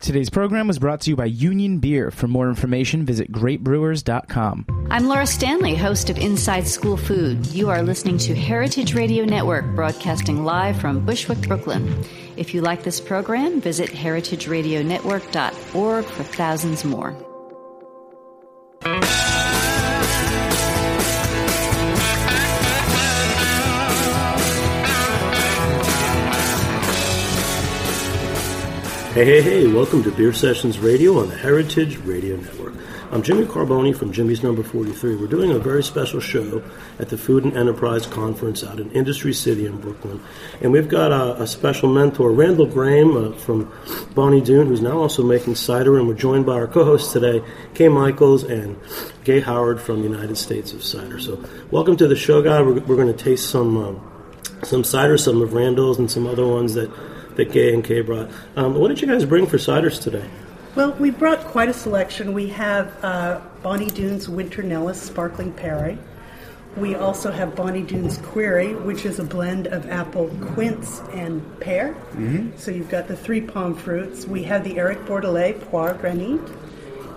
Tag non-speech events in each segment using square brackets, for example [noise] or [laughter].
Today's program was brought to you by Union Beer. For more information, visit greatbrewers.com. I'm Laura Stanley, host of Inside School Food. You are listening to Heritage Radio Network, broadcasting live from Bushwick, Brooklyn. If you like this program, visit heritageradionetwork.org for thousands more. Hey, hey, hey, welcome to Beer Sessions Radio on the Heritage Radio Network. I'm Jimmy Carbone from Jimmy's Number 43. We're doing a very special show at the Food and Enterprise Conference out in Industry City in Brooklyn. And we've got a, a special mentor, Randall Grahm uh, from Bonny Doon, who's now also making cider. And we're joined by our co hosts today, Kay Michaels and Gay Howard from the United States of Cider. So, welcome to the show, guys. We're, we're going to taste some, um, some cider, some of Randall's, and some other ones that that Gay and Kay brought. Um, what did you guys bring for ciders today? Well, we brought quite a selection. We have uh, Bonny Doon's Winter Nellis Sparkling Perry. We also have Bonny Doon's Querry, which is a blend of apple quince and pear. Mm-hmm. So you've got the three pome fruits. We have the Eric Bordelet Poire Granit.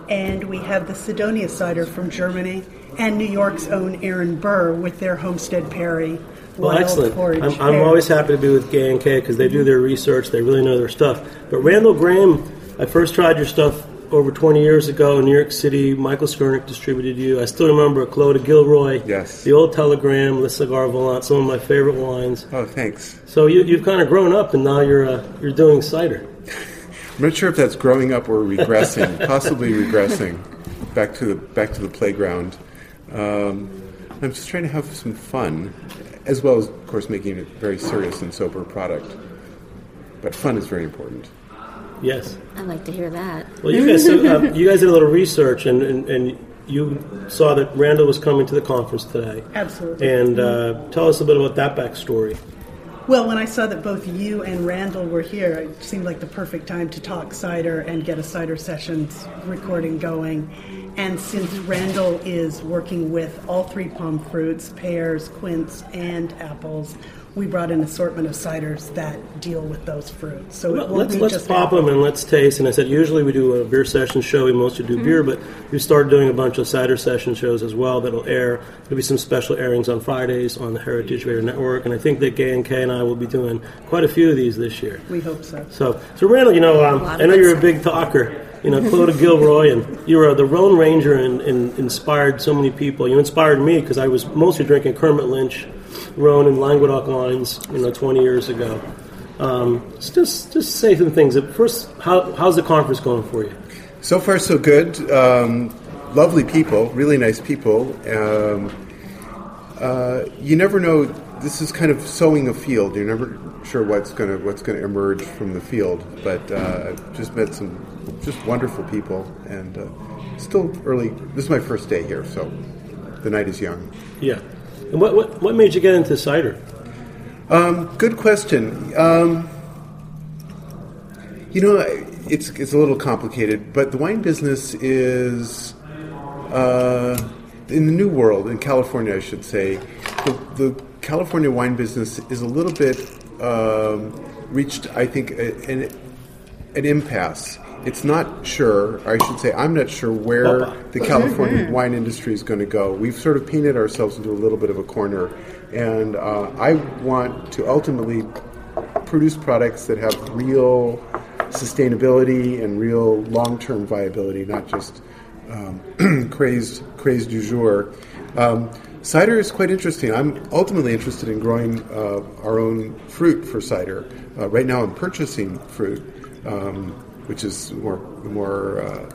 And we have the Sidonia cider from Germany and New York's own Aaron Burr with their Homestead Perry well, excellent. I'm, I'm, always happy to be with Gay and Kay because they do their research. They really know their stuff. But Randall Grahm, I first tried your stuff over 20 years ago in New York City. Michael Skurnik distributed you. I still remember Clos de Gilroy. Yes. The Old Telegram, Le Cigare Volant, some of my favorite wines. Oh, thanks. So you, have kind of grown up, and now you're uh, you're doing cider. [laughs] I'm not sure if that's growing up or regressing. [laughs] possibly regressing back to the back to the playground. Um, I'm just trying to have some fun as well as, of course, making it a very serious and sober product. But fun is very important. Yes. I like to hear that. Well, you guys, uh, you guys did a little research, and, and, and, you saw that Randall was coming to the conference today. Absolutely. And uh, tell us a bit about that backstory. Well, when I saw that both you and Randall were here, it seemed like the perfect time to talk cider and get a cider sessions recording going. And since Randall is working with all three pome fruits, pears, quince, and apples, we brought an assortment of ciders that deal with those fruits. So well, let's let's pop apple. them and let's taste. And I said usually we do a beer session show. We mostly do mm-hmm. beer, but we started doing a bunch of cider session shows as well that'll air. There'll be some special airings on Fridays on the Heritage Radio Network, and I think that Gay and Kay and I will be doing quite a few of these this year. We hope so. So, so Randall, you know, um, I know you're a big talker you know, Clos de Gilroy, and you were the Rhone Ranger and, and, inspired so many people. You inspired me because I was mostly drinking Kermit Lynch Rhone and Languedoc lines, you know, 20 years ago. Um, just just say some things. First, how, how's the conference going for you? So far, so good. Um, lovely people, really nice people. Um, uh, you never know. This is kind of sowing a field. You're never sure what's gonna what's gonna emerge from the field. But uh, I've just met some just wonderful people, and uh, still early. This is my first day here, so the night is young. Yeah. And what, what, what made you get into cider? Um, good question. Um, you know, it's it's a little complicated, but the wine business is uh, in the new world in California, I should say. The, the California wine business is a little bit um, reached, I think, an, an impasse it's not sure, or I should say, I'm not sure where the California wine industry is going to go. We've sort of painted ourselves into a little bit of a corner, and uh, I want to ultimately produce products that have real sustainability and real long-term viability, not just um, [clears throat] crazed crazed du jour. Um, cider is quite interesting. I'm ultimately interested in growing uh, our own fruit for cider. Uh, right now, I'm purchasing fruit, um, which is more more uh,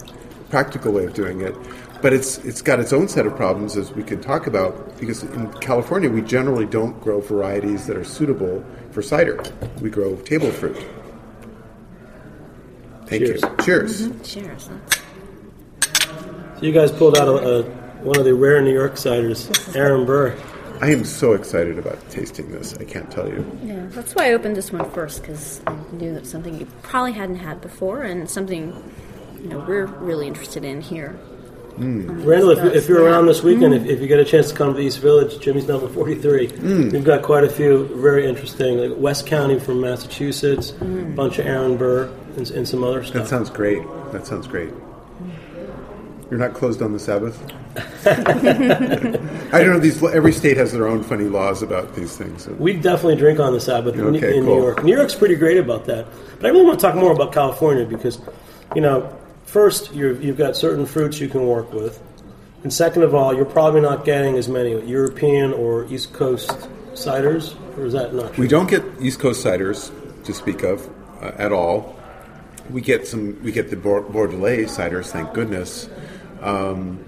practical way of doing it. But it's it's got its own set of problems, as we can talk about, because in California we generally don't grow varieties that are suitable for cider. We grow table fruit. Thank Cheers. you. Cheers. Cheers. So you guys pulled out a, a, one of the rare New York ciders, Aaron Burr. I am so excited about tasting this. I can't tell you. Yeah, that's why I opened this one first because I knew that something you probably hadn't had before and something you know we're really interested in here. Mm. Um, Randall, if, if you're around this weekend, mm-hmm. if, if you get a chance to come to East Village, Jimmy's number 43, mm. we've got quite a few very interesting, like West County from Massachusetts, a bunch of Aaron Burr, and, and some other stuff. That sounds great. That sounds great. You're not closed on the Sabbath. [laughs] I don't know. These every state has their own funny laws about these things. We definitely drink on the Sabbath in, Okay, in cool. New York. New York's pretty great about that. But I really want to talk more about California because, you know, first you've got certain fruits you can work with, and second of all, you're probably not getting as many European or East Coast ciders, or is that not true? We don't get East Coast ciders to speak of uh, at all. We get some. We get the Bor- Bordelet ciders, thank goodness. Um,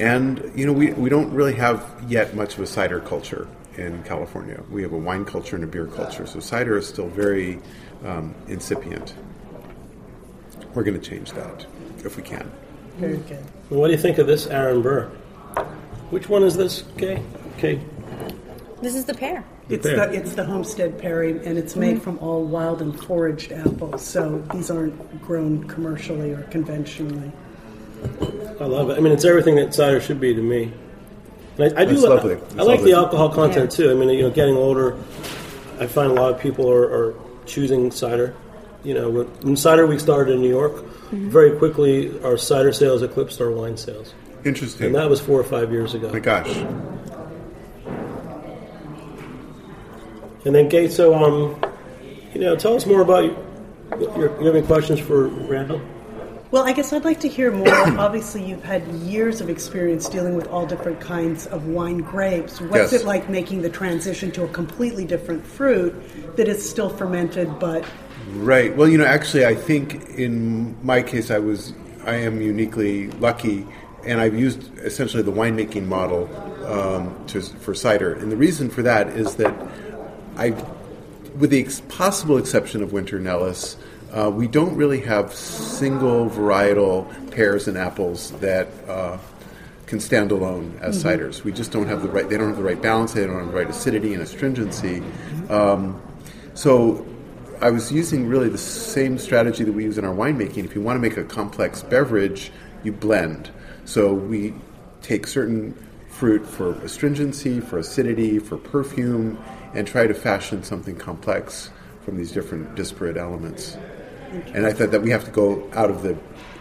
and you know, we we don't really have yet much of a cider culture in California. We have a wine culture and a beer culture, so cider is still very um, incipient. We're going to change that if we can. Very good. And what do you think of this Aaron Burr? Which one is this, Kay? Kay, This is the pear. It's pear. the, it's the Homestead Perry, and it's made from all wild and foraged apples, so these aren't grown commercially or conventionally. I love it. I mean, it's everything that cider should be to me. And I, I do. It's li- lovely. I like lovely. the alcohol content too. I mean, you know, getting older, I find a lot of people are, are choosing cider. You know, when- when cider week started in New York, very quickly our cider sales eclipsed our wine sales, Interesting. and that was four or five years ago. My gosh. And then, Kate, so um, you know, tell us more about your, your, you have any questions for Randall? Well, I guess I'd like to hear more. [coughs] Obviously, you've had years of experience dealing with all different kinds of wine grapes. What's Yes. it like making the transition to a completely different fruit that is still fermented but Right. Well, you know, actually, I think in my case, I was, I am uniquely lucky, and I've used essentially the winemaking model um, to, for cider. And the reason for that is that I, with the ex- possible exception of Winter Nellis, uh, we don't really have single varietal pears and apples that uh, can stand alone as ciders. We just don't have the right. They don't have the right balance. They don't have the right acidity and astringency. Um, so I was using really the same strategy that we use in our winemaking. If you want to make a complex beverage, you blend. So we take certain fruit for astringency, for acidity, for perfume, and try to fashion something complex from these different disparate elements. And I thought that we have to go out of the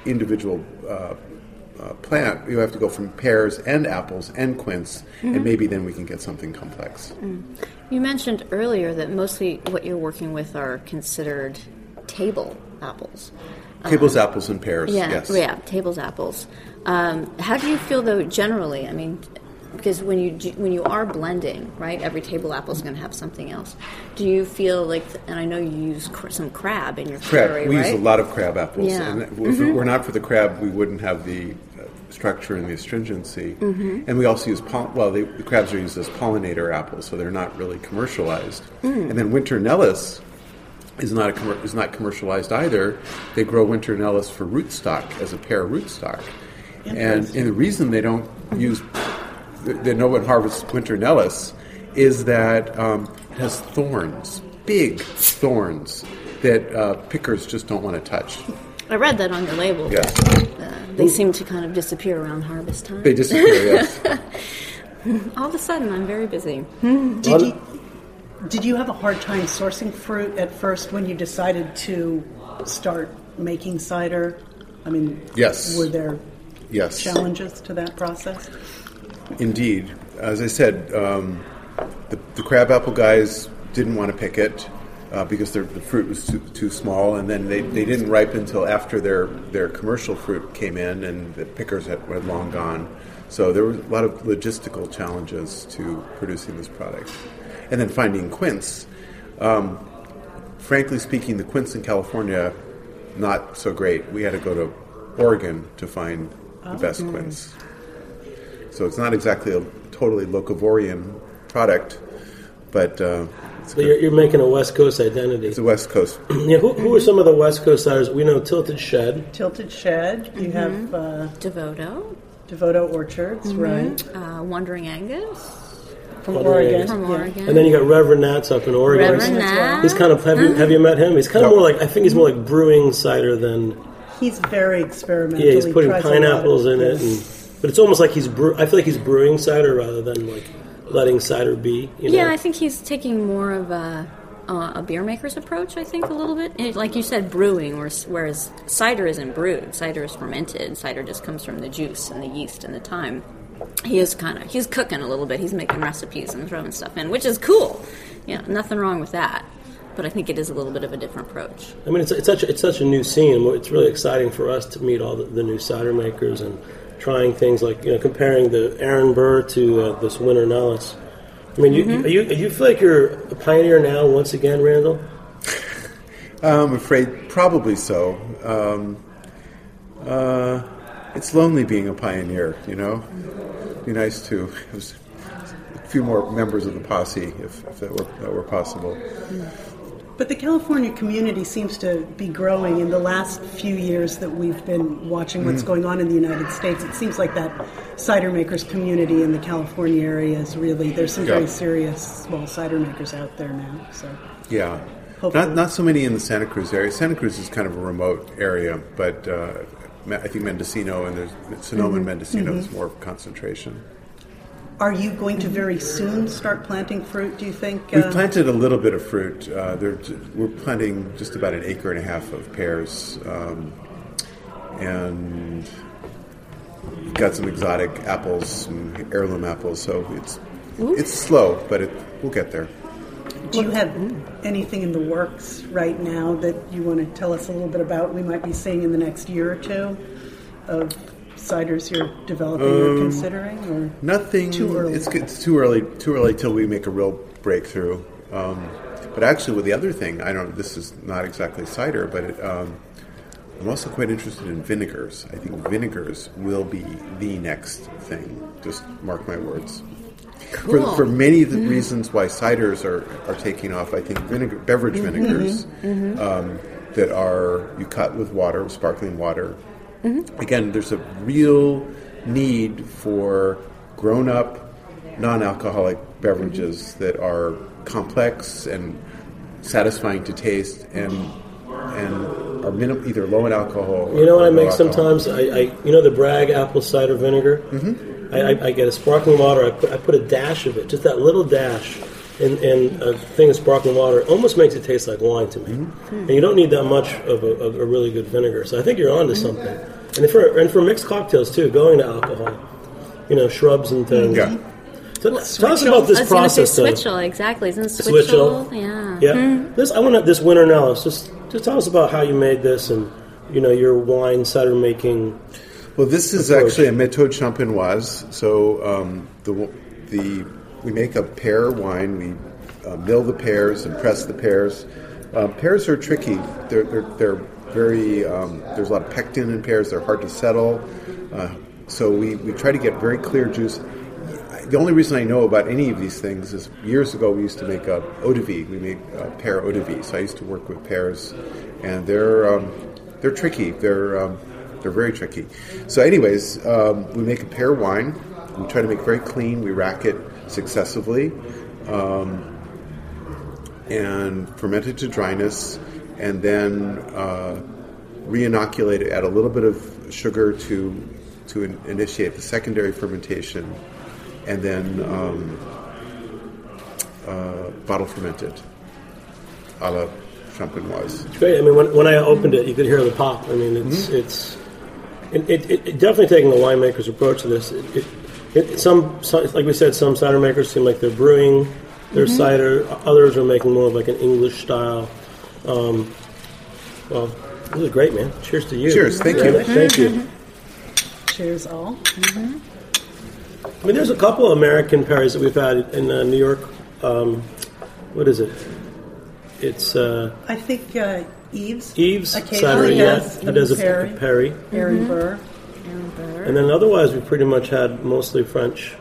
individual uh, uh, plant. You have to go from pears and apples and quince, and maybe then we can get something complex. You mentioned earlier that mostly what you're working with are considered table apples. Tables, apples, and pears. Yeah, yes. yeah, tables apples. Um, how do you feel though generally? I mean, because when you do, when you are blending, right? Every table apple is going to have something else. Do you feel like? And I know you use cr- some crab in your Crab. Querry, we right? use a lot of crab apples, Yeah. and if it were not for the crab, we wouldn't have the uh, structure and the astringency. Mm-hmm. And we also use pol- well, they, the crabs are used as pollinator apples, so they're not really commercialized. Mm. And then winter Nellis is not a commer- is not commercialized either. They grow winter Nellis for rootstock as a pear rootstock, and, and the reason they don't use that no one harvests winter Nellis is that um, it has thorns, big thorns that uh, pickers just don't want to touch. I read that on your label. Yes. uh, they seem to kind of disappear around harvest time. They disappear. yes. [laughs] All of a sudden, I'm very busy. Did you, did you have a hard time sourcing fruit at first when you decided to start making cider? I mean, Yes. were there Yes. challenges to that process? Indeed. As I said, um, the, the crabapple guys didn't want to pick it uh, because their, the fruit was too, too small, and then they, they didn't ripen until after their, their commercial fruit came in, and the pickers had, had long gone. So there were a lot of logistical challenges to producing this product. And then finding quince. Um, frankly speaking, the quince in California, not so great. We had to go to Oregon to find the best quince. So it's not exactly a totally locavorian product, but uh, So you're, you're making a West Coast identity. it's a West Coast. [clears throat] Yeah, who, who are some of the West Coast ciders? We know Tilted Shed. Tilted Shed, you have uh, Devoto, Devoto Orchards, right? uh, Wandering Aengus From Wandering Oregon. Angus. from yeah. Oregon. And then you got Reverend Nats up in Oregon. Reverend as well. Nat. He's kind of have you have you met him? He's kind of No. more like I think he's more like brewing cider than He's very experimental. yeah. He's He putting tries a lot of- pineapples in it, and, but it's almost like he's brew. I feel like he's brewing cider rather than like letting cider be. You know? Yeah, I think he's taking more of a uh, a beer maker's approach. I think a little bit, And like you said, brewing, whereas, whereas cider isn't brewed. Cider is fermented. Cider just comes from the juice and the yeast and the time. He is kind of he's cooking a little bit. He's making recipes and throwing stuff in, which is cool. Yeah, nothing wrong with that. But I think it is a little bit of a different approach. I mean, it's, it's such a, it's such a new scene. It's really exciting for us to meet all the, the new cider makers and trying things like you know comparing the Aaron Burr to uh, this Winter Nellis. I mean, you, Mm-hmm. you, you you feel like you're a pioneer now once again, Randall. [laughs] I'm afraid probably so. Um, uh, it's lonely being a pioneer, you know. Be nice to have [laughs] a few more members of the posse if, if that were that were possible. But the California community seems to be growing in the last few years that we've been watching what's mm-hmm. going on in the United States. It seems like that cider makers community in the California area is really there's some Yeah. very serious small cider makers out there now. So Yeah. Hopefully. Not, not so many in the Santa Cruz area. Santa Cruz is kind of a remote area, but uh, I think Mendocino and there's Sonoma and mm-hmm. Mendocino is mm-hmm. more concentration. Are you going to very soon start planting fruit? Do you think? We've uh, planted a little bit of fruit. Uh, we're planting just about an acre and a half of pears, um, and we've got some exotic apples, some heirloom apples. So it's it's slow, but it, we'll get there. Do you have anything in the works right now that you want to tell us a little bit about? We might be seeing in the next year or two of ciders you're developing or considering, or Nothing. Too early. It's, it's too early. Too early till we make a real breakthrough. Um, but actually, with the other thing, I don't. This is not exactly cider, but it, um, I'm also quite interested in vinegars. I think vinegars will be the next thing. Just mark my words. Cool. For, for many of the reasons why ciders are, are taking off, I think vinegar, beverage vinegars Um, that are you cut with water, sparkling water. Again, there's a real need for grown up, non alcoholic beverages that are complex and satisfying to taste and and are minim- either low in alcohol. You know what I make alcohol. sometimes? I, I you know the Bragg apple cider vinegar. Mm-hmm. I, I, I get a sparkling water. I put I put a dash of it, just that little dash, in, in a thing of sparkling water. Almost makes it taste like wine to me. Mm-hmm. And you don't need that much of a, of a really good vinegar. So I think you're onto something. And for and for mixed cocktails too, going to alcohol, you know, shrubs and things. Yeah. So, tell us about this I was going to say process. though. switchel, exactly. Isn't Switchel. switchel? Yeah. Yeah. This I want to this winter now. Just just tell us about how you made this and you know your wine cider making. Well, this is approach. actually a méthode champenoise. So um, the the we make a pear wine. We uh, mill the pears and press the pears. Um, pears are tricky. They're they're, they're very um, there's a lot of pectin in pears. They're hard to settle. Uh, so we, we try to get very clear juice. The only reason I know about any of these things is years ago we used to make a eau de vie. We made uh, pear eau de vie. So I used to work with pears, and they're um, they're tricky. They're um, they're very tricky. So, anyways, um, we make a pear wine. We try to make very clean. We rack it successively, um, and ferment it to dryness, and then uh, re-inoculate it. Add a little bit of sugar to to in- initiate the secondary fermentation, and then um, uh, bottle fermented, a la champenoise. It's great. I mean, when, when I opened it, you could hear the pop. I mean, it's it's it, it, it, definitely taking the winemaker's approach to this. It, it, it, some, some, like we said, some cider makers seem like they're brewing their cider. Others are making more of like an English style. Um, well, this is great, man. Cheers to you. Cheers. Thank you. Yeah, Thank you. Cheers, all. I mean, there's a couple of American Perrys that we've had in uh, New York. Um, what is it? It's uh, I think uh, Eves. Eve's occasionally cider. Yeah, has that does a Perry. Perry. Aaron Burr. And then otherwise, we've pretty much had mostly French.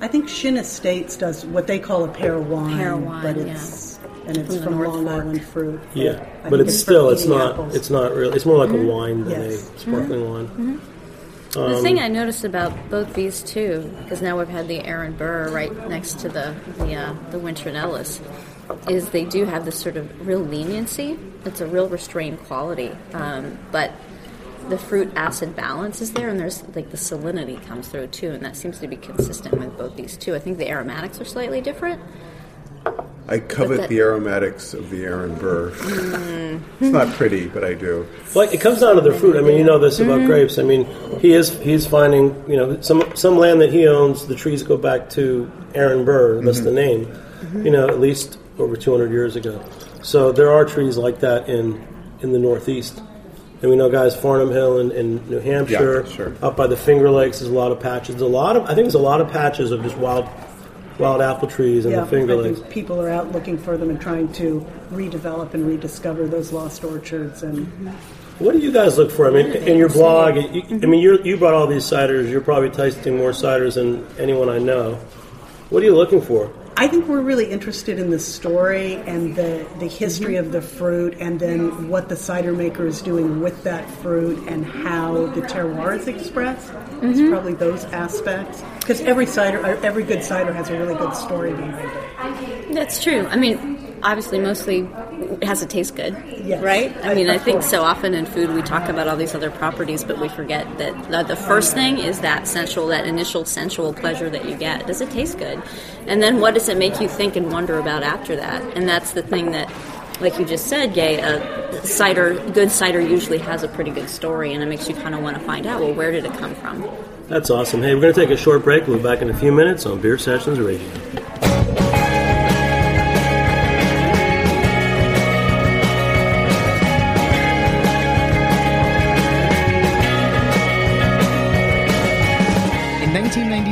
I think Shinn Estates does what they call a pear wine, Pear wine, but it's and it's From from Long Fork. Island fruit. Yeah, I but think it's still it's not apples. it's not really it's more like a wine than Yes. a sparkling wine. The thing I noticed about both these two, because now we've had the Aaron Burr right next to the the, uh, the Winternellis, is they do have this sort of real leniency. It's a real restrained quality, um, but the fruit acid balance is there, and there's like the salinity comes through too, and that seems to be consistent with both these two. I think the aromatics are slightly different. I covet that- the aromatics of the Aaron Burr. Mm. it's not pretty, but I do. Well, it comes down to the fruit. I mean, you know this about mm-hmm. grapes. I mean, he is he's finding you know some some land that he owns. The trees go back to Aaron Burr. That's mm-hmm. the name. Mm-hmm. You know, at least over 200 years ago. So there are trees like that in in the Northeast. And we know guys Farnum Hill in, in New Hampshire, Yeah, sure. up by the Finger Lakes, there's a lot of patches. A lot of I think there's a lot of patches of just wild wild apple trees in Yeah, the Finger I Lakes. think people are out looking for them and trying to redevelop and rediscover those lost orchards. And What do you guys look for? I mean, in your blog, you, I mean, you're, you brought all these ciders. You're probably tasting more ciders than anyone I know. What are you looking for? I think we're really interested in the story and the, the history of the fruit, and then what the cider maker is doing with that fruit and how the terroir is expressed. It's mm-hmm. probably those aspects because every cider, or every good cider has a really good story behind it. That's true. I mean, obviously, mostly has to taste good, Yes. right? I mean, I think so often in food we talk about all these other properties, but we forget that the, the first thing is that sensual, that initial sensual pleasure that you get. Does it taste good? And then what does it make you think and wonder about after that? And that's the thing that, like you just said, Gay, a uh, cider, good cider usually has a pretty good story, and it makes you kind of want to find out, well, where did it come from? That's awesome. Hey, we're going to take a short break. We'll be back in a few minutes on Beer Sessions Radio.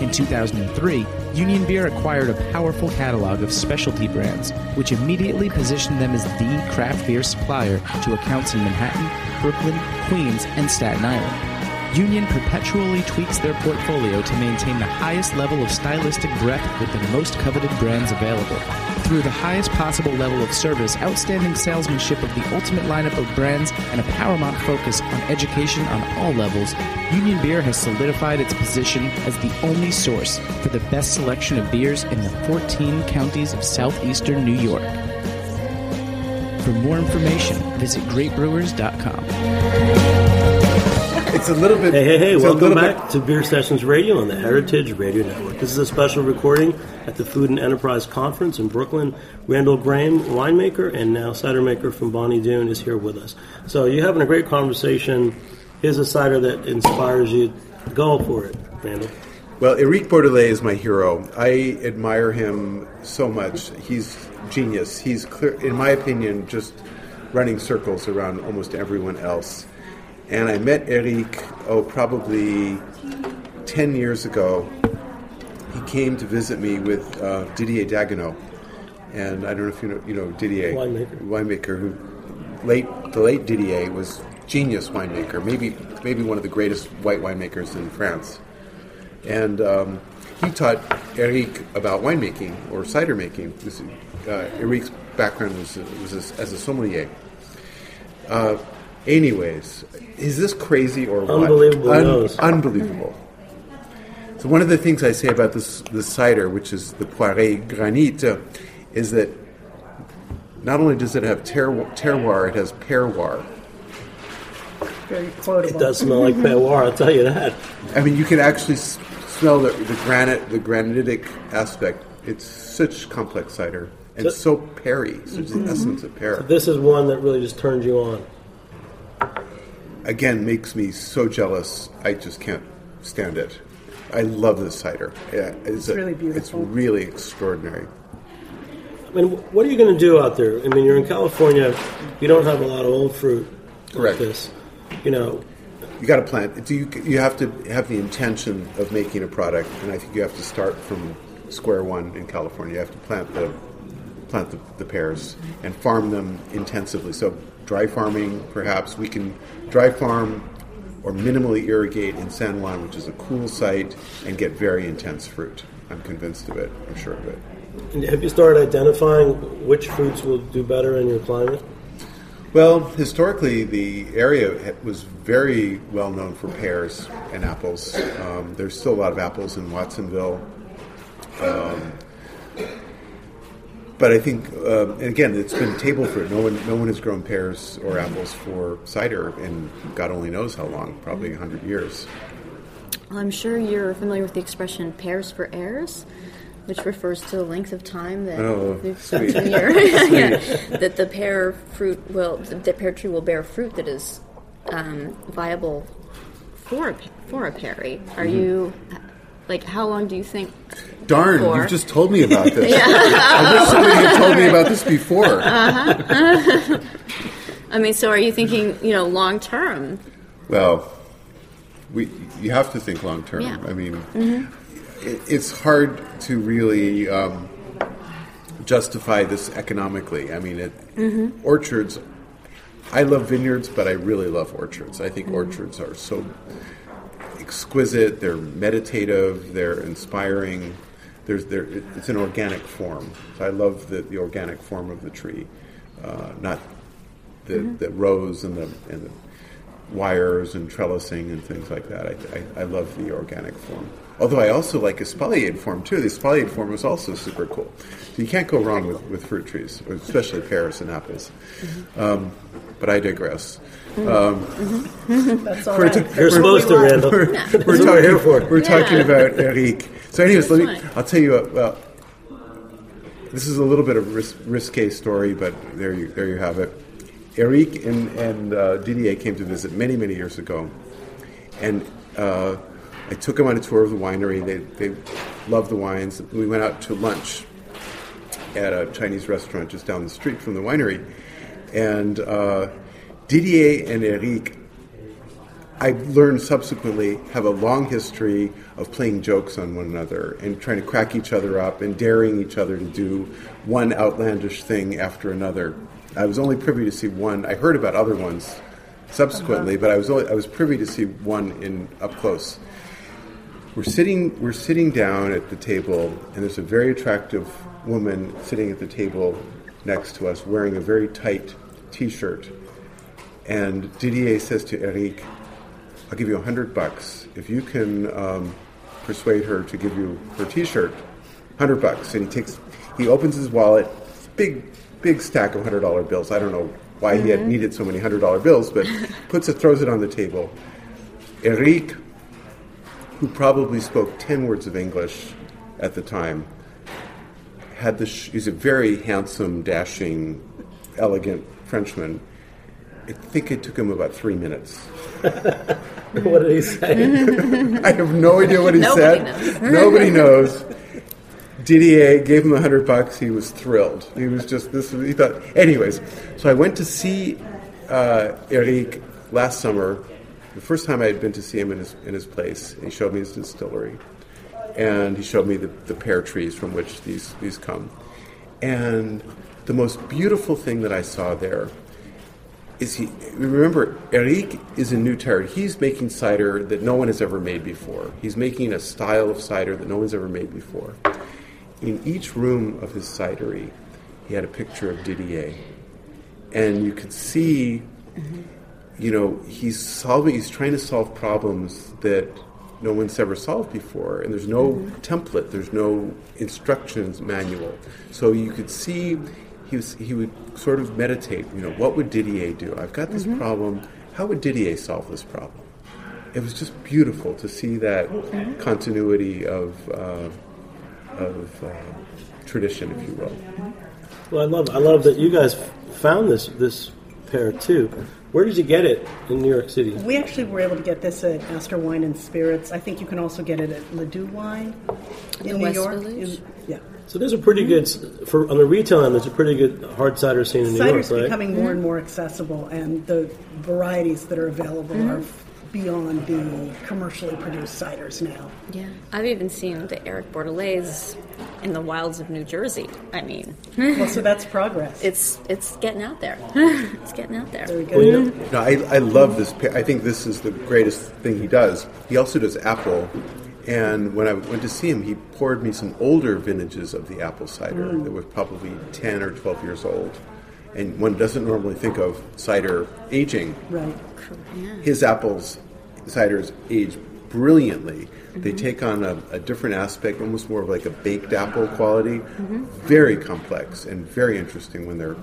In 2003, Union Beer acquired a powerful catalog of specialty brands, which immediately positioned them as the craft beer supplier to accounts in Manhattan, Brooklyn, Queens, and Staten Island. Union perpetually tweaks their portfolio to maintain the highest level of stylistic breadth with the most coveted brands available. Through the highest possible level of service, outstanding salesmanship of the ultimate lineup of brands, and a paramount focus on education on all levels, Union Beer has solidified its position as the only source for the best selection of beers in the 14 counties of southeastern New York. For more information, visit greatbrewers.com. It's a little bit. Hey, hey, hey, welcome little back to Beer Sessions Radio on the Heritage Radio Network. This is a special recording at the Food and Enterprise Conference in Brooklyn. Randall Grahm, winemaker and now cider maker from Bonny Doon, is here with us. So you're having a great conversation. Here's a cider that inspires you. Go for it, Randall. Well, Eric Bordelet is my hero. I admire him so much. He's genius. He's clear, in my opinion, just running circles around almost everyone else. And I met Eric, oh, probably 10 years ago. He came to visit me with uh, Didier Dagueneau. And I don't know if you know, you know Didier. Winemaker. Winemaker who, late, the late Didier was genius winemaker, maybe, maybe one of the greatest white winemakers in France and um, he taught Eric about winemaking or cider making. Uh, Eric's background was, was as, as a sommelier. Uh, anyways, is this crazy or what? Unbelievable nose. Unbelievable. So one of the things I say about this this cider, which is the Poiré Granit, uh, is that not only does it have terroir, terroir it has perroir. Very quotable. It does smell like terroir, I'll tell you that. I mean, you can actually s- smell the, the granite, the granitic aspect. It's such complex cider and so perry, such the essence of pear. This is one that really just turns you on. Again, makes me so jealous. I just can't stand it. I love this cider. Yeah, it's, really beautiful. It's really extraordinary. I mean, what are you going to do out there? I mean, you're in California. You don't have a lot of old fruit Correct. like this. You know, You got to plant. Do you you have to have the intention of making a product, and I think you have to start from square one in California. You have to plant the plant the, the pears and farm them intensively. So dry farming, perhaps we can dry farm or minimally irrigate in San Juan, which is a cool site, and get very intense fruit. I'm convinced of it. I'm sure of it. and have you started identifying which fruits will do better in your climate? Well, historically, the area was very well known for pears and apples. Um, there's still a lot of apples in Watsonville. Um, but I think, uh, and again, it's been table fruit. No one, no one has grown pears or apples for cider, in God only knows how long, probably hundred years. Well, I'm sure you're familiar with the expression "pears for heirs," which refers to the length of time that Oh, the- sweet. [laughs] [laughs] yeah, that the pear fruit will, the pear tree will bear fruit that is um, viable for a, for a perry. Are Mm-hmm. you like how long do you think? Darn, For- you've just told me about this. [laughs] I wish somebody had told me about this before. [laughs] Uh huh. [laughs] I mean, so are you thinking, you know, long term? Well, we you have to think long term. Yeah. I mean, it, it's hard to really um, justify this economically. I mean, it, orchards. I love vineyards, but I really love orchards. I think orchards are so exquisite. They're meditative. They're inspiring. There's there. It's an organic form. So I love the, the organic form of the tree, uh, not the, the rows and the and the wires and trellising and things like that. I, I, I love the organic form. Although I also like espaliered form too. The espaliered form is also super cool. So you can't go wrong with, with fruit trees, especially pears and apples. Um, but I digress. Um, That's all we're right. ta- That's You're supposed to, want. Randall. we're, That's we're what we're talking, here for. we're talking about Eric. So, anyways, let me. fine. I'll tell you. Uh, well, this is a little bit of a ris- risque story, but there you there you have it. Eric and and uh, Didier came to visit many many years ago, and uh, I took them on a tour of the winery. They they loved the wines. We went out to lunch at a Chinese restaurant just down the street from the winery, and uh, Didier and Eric I learned subsequently have a long history of playing jokes on one another and trying to crack each other up and daring each other to do one outlandish thing after another. I was only privy to see one. I heard about other ones subsequently, uh-huh. but I was only, I was privy to see one in up close. We're sitting we're sitting down at the table, and there's a very attractive woman sitting at the table next to us, wearing a very tight T-shirt. And Didier says to Eric, I'll give you a hundred bucks if you can um, persuade her to give you her T-shirt. Hundred bucks, and he takes, he opens his wallet, big, big stack of hundred dollar bills. I don't know why he had needed so many hundred dollar bills, but [laughs] puts it, throws it on the table. Eric, who probably spoke ten words of English at the time, had this. He's a very handsome, dashing, elegant Frenchman. I think it took him about three minutes. [laughs] what did he say? I have no idea what he Nobody said. knows. Nobody knows. Didier gave him a hundred bucks. He was thrilled. He was just this. He thought. Anyways, so I went to see uh, Eric last summer. The first time I had been to see him in his in his place. He showed me his distillery, and he showed me the, the pear trees from which these these come. And the most beautiful thing that I saw there is he remember Eric is a new territory. He's making cider that no one has ever made before. He's making a style of cider that no one's ever made before. In each room of his cidery, he had a picture of Didier, and you could see, mm-hmm. you know, he's solving. He's trying to solve problems that no one's ever solved before, and there's no mm-hmm. template, there's no instructions manual. So you could see he was he would sort of meditate. You know, what would Didier do? I've got this problem. How would Didier solve this problem? It was just beautiful to see that continuity of uh, of uh, tradition, if you will. Well, I love I love that you guys found this this pair too. Where did you get it in New York City? We actually were able to get this at Astor Wine and Spirits. I think you can also get it at Ledoux Wine in The New West York. In- yeah. So there's a pretty good for on the retail end. There's a pretty good hard cider scene in New Cider's York, right? becoming more and more accessible, and the varieties that are available are mm-hmm. beyond the commercially produced ciders now. Yeah, I've even seen the Eric Bordelet in the wilds of New Jersey. I mean, Well, so that's progress. it's it's getting out there. [laughs] it's getting out there. Very good. Well, you know, No, I, I love this. I think this is the greatest thing he does. He also does apple, and when I went to see him, he poured me some older vintages of the apple cider mm. that was probably ten or twelve years old. And one doesn't normally think of cider aging. Right. His apples ciders age brilliantly. They mm-hmm. take on a, a different aspect, almost more of like a baked apple mm-hmm. quality. Mm-hmm. Very complex and very interesting when they're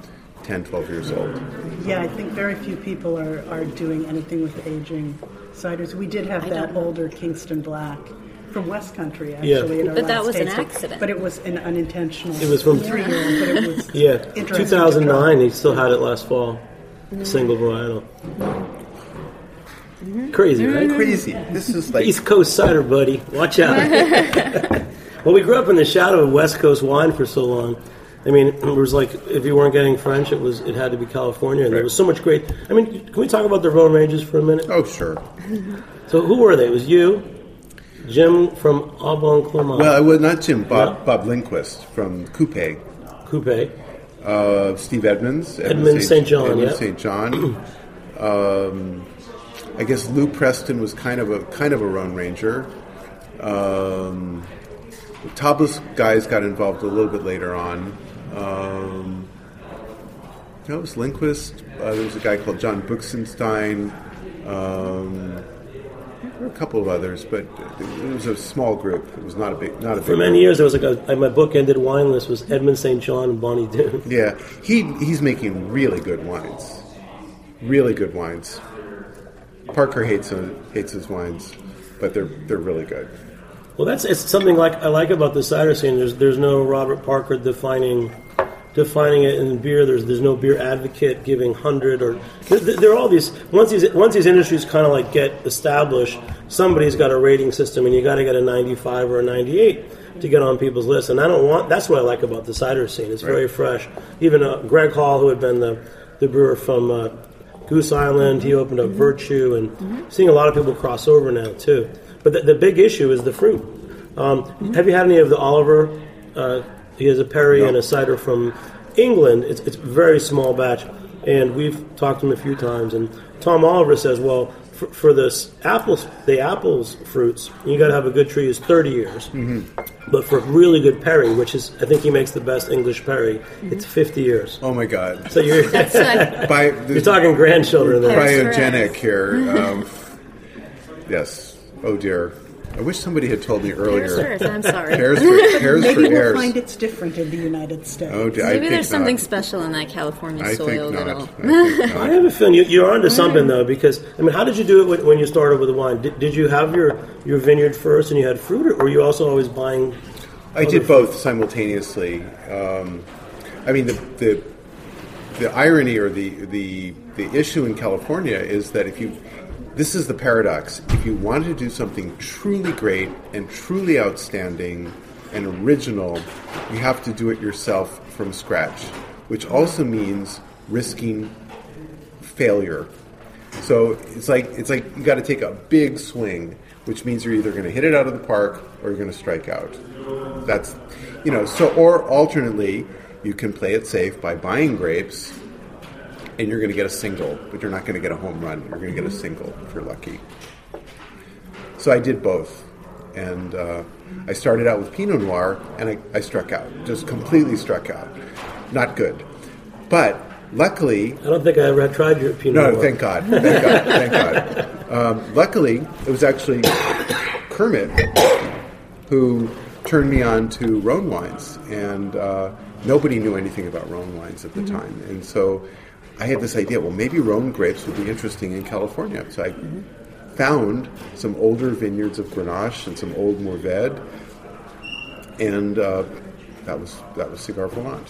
10, 12 years old. Yeah, I think very few people are, are doing anything with aging ciders. We did have I that older Kingston Black from West County, Yeah. actually. in our But that was an tasting. accident. But it was an unintentional. It was from- three year old, but it was [laughs] yeah, 2009. He still had it last fall. Mm-hmm. Single varietal. Mm-hmm. Crazy, right? Mm-hmm. Crazy. This is like East Coast cider, buddy. Watch out. [laughs] well, we grew up in the shadow of West Coast wine for so long. I mean, it was like if you weren't getting French, it was it had to be California, and there was so much great. I mean, can we talk about the Rhone Rangers for a minute? Oh, sure. So, who were they? It was you, Jim from Au Bon Climat, Well, it was not Jim, Bob, Yeah. Bob Lindquist from Qupé, Qupé, uh, Steve Edmunds, Edmund St. John, Edmund yeah. St. John. um, I guess Lou Preston was kind of a kind of a Rhone Ranger. Um, Tablas guys got involved a little bit later on. Um, no, it was Lindquist. Uh, there was a guy called John Buechsenstein. Um, there were a couple of others, but it was a small group. It was not a big, not a big. For many group. years, there was like a, my book ended wine list was Edmund St. John and Bonny Doon. [laughs] Yeah, he he's making really good wines, really good wines. Parker hates him, hates his wines, but they're they're really good. Well, that's it's something like I like about the cider scene. There's there's no Robert Parker defining defining it in beer. There's there's no beer advocate giving hundred or there, there are all these once these once these industries kind of like get established. Somebody's got a rating system, and you got to get a 95 or a 98 to get on people's lists. And I don't want that's what I like about the cider scene. It's very Right. fresh. Even uh, Greg Hall, who had been the the brewer from. Uh, Goose Island, he opened up Virtue, and seeing a lot of people cross over now too. But the, the big issue is the fruit. Um, Have you had any of the Oliver? Uh, he has a Perry and a cider from England. It's it's a very small batch, and we've talked to him a few times. And Tom Oliver says, well, for, for this apples, the apples fruits, you got to have a good tree is thirty years. But for really good Perry, which is I think he makes the best English Perry, it's fifty years. Oh my God! So you're [laughs] That's [laughs] By you're talking grandchildren there. Cryogenic here. Um, [laughs] yes. Oh dear. I wish somebody had told me earlier. Pears first, I'm sorry. Pears for, pears Maybe for we'll heirs. find it's different in the United States. Oh, dear, I Maybe think there's something not. special in that California I soil think not. that'll. I think I not. have a feeling you, you're onto something though, because I mean, how did you do it when, when you started with the wine? Did, did you have your, your vineyard first and you had fruit, or were you also always buying? I did both simultaneously. Um, I mean, the, the the irony or the the the issue in California is that if you this is the paradox. If you want to do something truly great and truly outstanding and original, you have to do it yourself from scratch, which also means risking failure. So it's like it's like you got to take a big swing, which means you're either going to hit it out of the park or you're going to strike out. That's you know. So or alternately, you can play it safe by buying grapes, and you're going to get a single, but you're not going to get a home run. You're going to get a single if you're lucky. So I did both, and uh, I started out with Pinot Noir, and I, I struck out, just completely struck out. Not good, but luckily I don't think I ever tried your Pinot no, Noir. No, thank God. Thank God. Thank God. [laughs] Um, luckily, it was actually Kermit, who turned me on to Rhone wines, and uh, nobody knew anything about Rhone wines at the time, and so I had this idea. Well, maybe Rhone grapes would be interesting in California. So I found some older vineyards of Grenache and some old Mourvedre, and uh, that was that was Cigare Volant.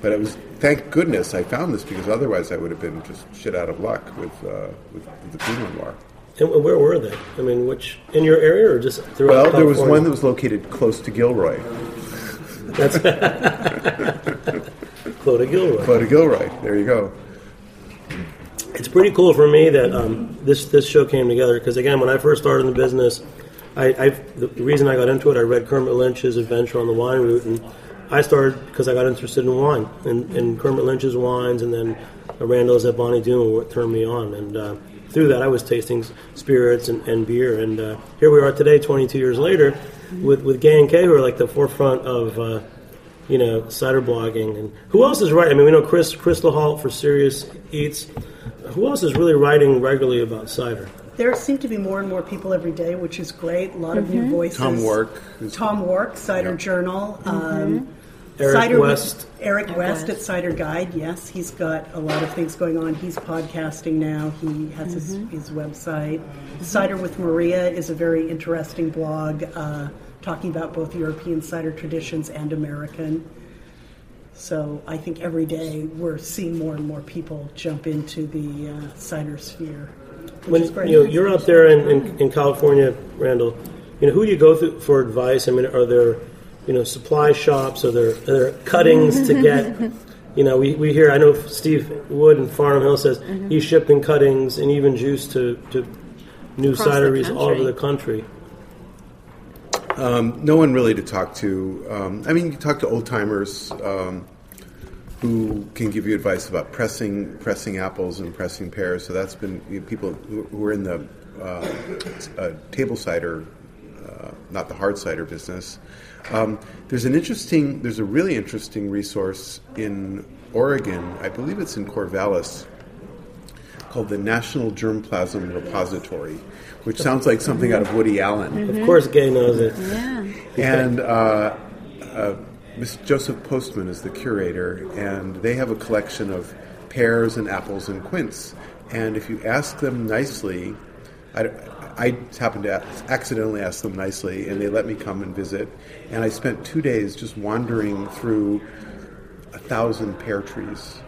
But it was thank goodness I found this because otherwise I would have been just shit out of luck with uh, with, with the Pinot Noir. And where were they? I mean, which in your area or just throughout? Well, there was one that was located close to Gilroy, That's [laughs] [laughs] Clos de Gilroy. Close to Gilroy. There you go. It's pretty cool for me that um, this this show came together because again, when I first started in the business, I, I the reason I got into it, I read Kermit Lynch's Adventure on the Wine Route, and I started because I got interested in wine and, and Kermit Lynch's wines, and then Randall's at Bonny Doon what turned me on, and uh, through that I was tasting spirits and, and beer, and uh, here we are today, 22 years later, with with Gay and Kay, who are like the forefront of. Uh, you know, cider blogging, and who else is writing? I mean, we know Chris Crystal Halt for Serious Eats. Who else is really writing regularly about cider? There seem to be more and more people every day, which is great. A lot of new voices. Tom Wark is- Tom Wark, Cider Journal. Um, Eric Cider West. Eric West at Cider Guide. Yes, he's got a lot of things going on. He's podcasting now. He has his, his website. Cider with Maria is a very interesting blog uh, talking about both European cider traditions and American. So I think every day we're seeing more and more people jump into the uh, cider sphere, which When you know you're out there in, in, in California, Randall, you know who do you go through for advice? I mean, are there you know supply shops? Are there are there cuttings to get? [laughs] You know, we, we hear. I know Steve Wood in Farnum Hill says he's shipping cuttings and even juice to, to new Across cideries all over the country. No one really to talk to. Um, I mean, you talk to old timers um, who can give you advice about pressing pressing apples and pressing pears. So that's been you know, people who, who are in the uh, uh, table cider, uh, not the hard cider business. Um, there's an interesting, there's a really interesting resource in Oregon. I believe it's in Corvallis called the National Germplasm Repository, which sounds like something out of Woody Allen. Of course, Gay knows it. Yeah. And uh, uh, Miss Joseph Postman is the curator, and they have a collection of pears and apples and quince. And if you ask them nicely, I, I happened to accidentally ask them nicely, and they let me come and visit. And I spent two days just wandering through a thousand pear trees.